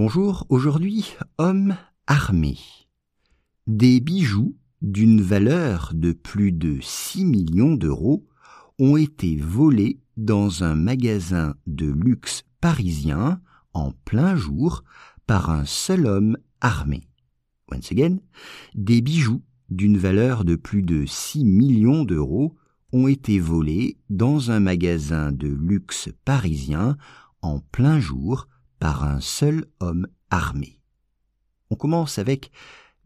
Bonjour, aujourd'hui, homme armé. Des bijoux d'une valeur de plus de 6 millions d'euros ont été volés dans un magasin de luxe parisien en plein jour par un seul homme armé. Once again, des bijoux d'une valeur de plus de 6 millions d'euros ont été volés dans un magasin de luxe parisien en plein jour par un seul homme armé. On commence avec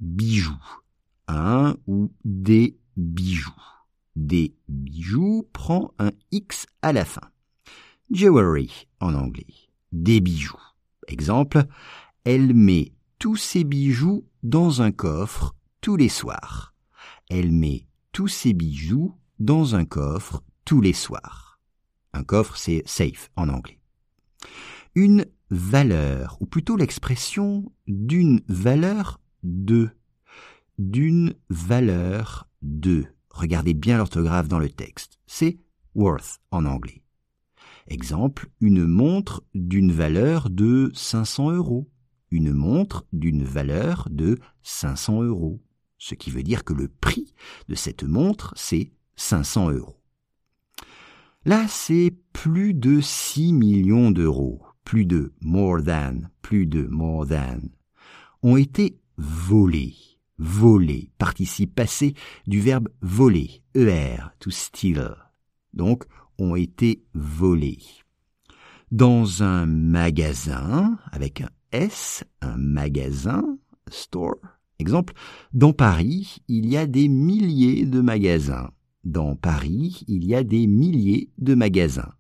bijoux, un ou des bijoux. Des bijoux prend un X à la fin. Jewelry en anglais. Des bijoux. Exemple, elle met tous ses bijoux dans un coffre tous les soirs. Elle met tous ses bijoux dans un coffre tous les soirs. Un coffre, c'est safe en anglais. Une valeur, ou plutôt l'expression d'une valeur de. D'une valeur de. Regardez bien l'orthographe dans le texte. C'est worth en anglais. Exemple, une montre d'une valeur de 500 euros. Une montre d'une valeur de 500 euros. Ce qui veut dire que le prix de cette montre, c'est 500 euros. Là, c'est plus de 6 millions d'euros plus de more than, plus de more than, ont été volés. Volés, participe passé du verbe voler, er, to steal. Donc, ont été volés. Dans un magasin, avec un S, un magasin, store. Exemple, dans Paris, il y a des milliers de magasins. Dans Paris, il y a des milliers de magasins.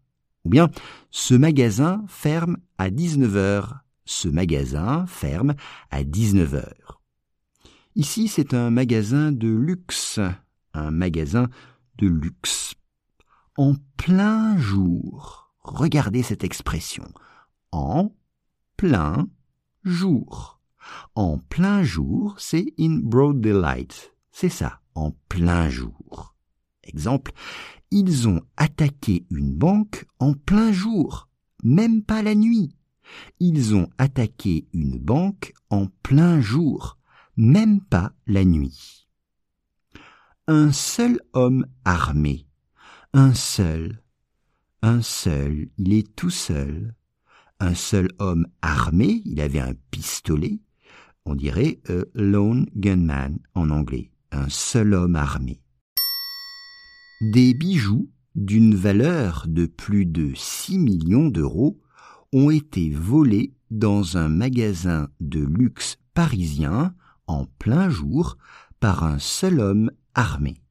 Ou bien, ce magasin ferme à 19 heures. Ce magasin ferme à 19 heures. Ici, c'est un magasin de luxe. Un magasin de luxe. En plein jour. Regardez cette expression. En plein jour. En plein jour, c'est in broad daylight. C'est ça, en plein jour. Exemple, ils ont attaqué une banque en plein jour, même pas la nuit. Ils ont attaqué une banque en plein jour, même pas la nuit. Un seul homme armé, un seul, un seul, il est tout seul. Un seul homme armé, il avait un pistolet, on dirait a lone gunman en anglais, un seul homme armé. Des bijoux d'une valeur de plus de 6 millions d'euros ont été volés dans un magasin de luxe parisien en plein jour par un seul homme armé.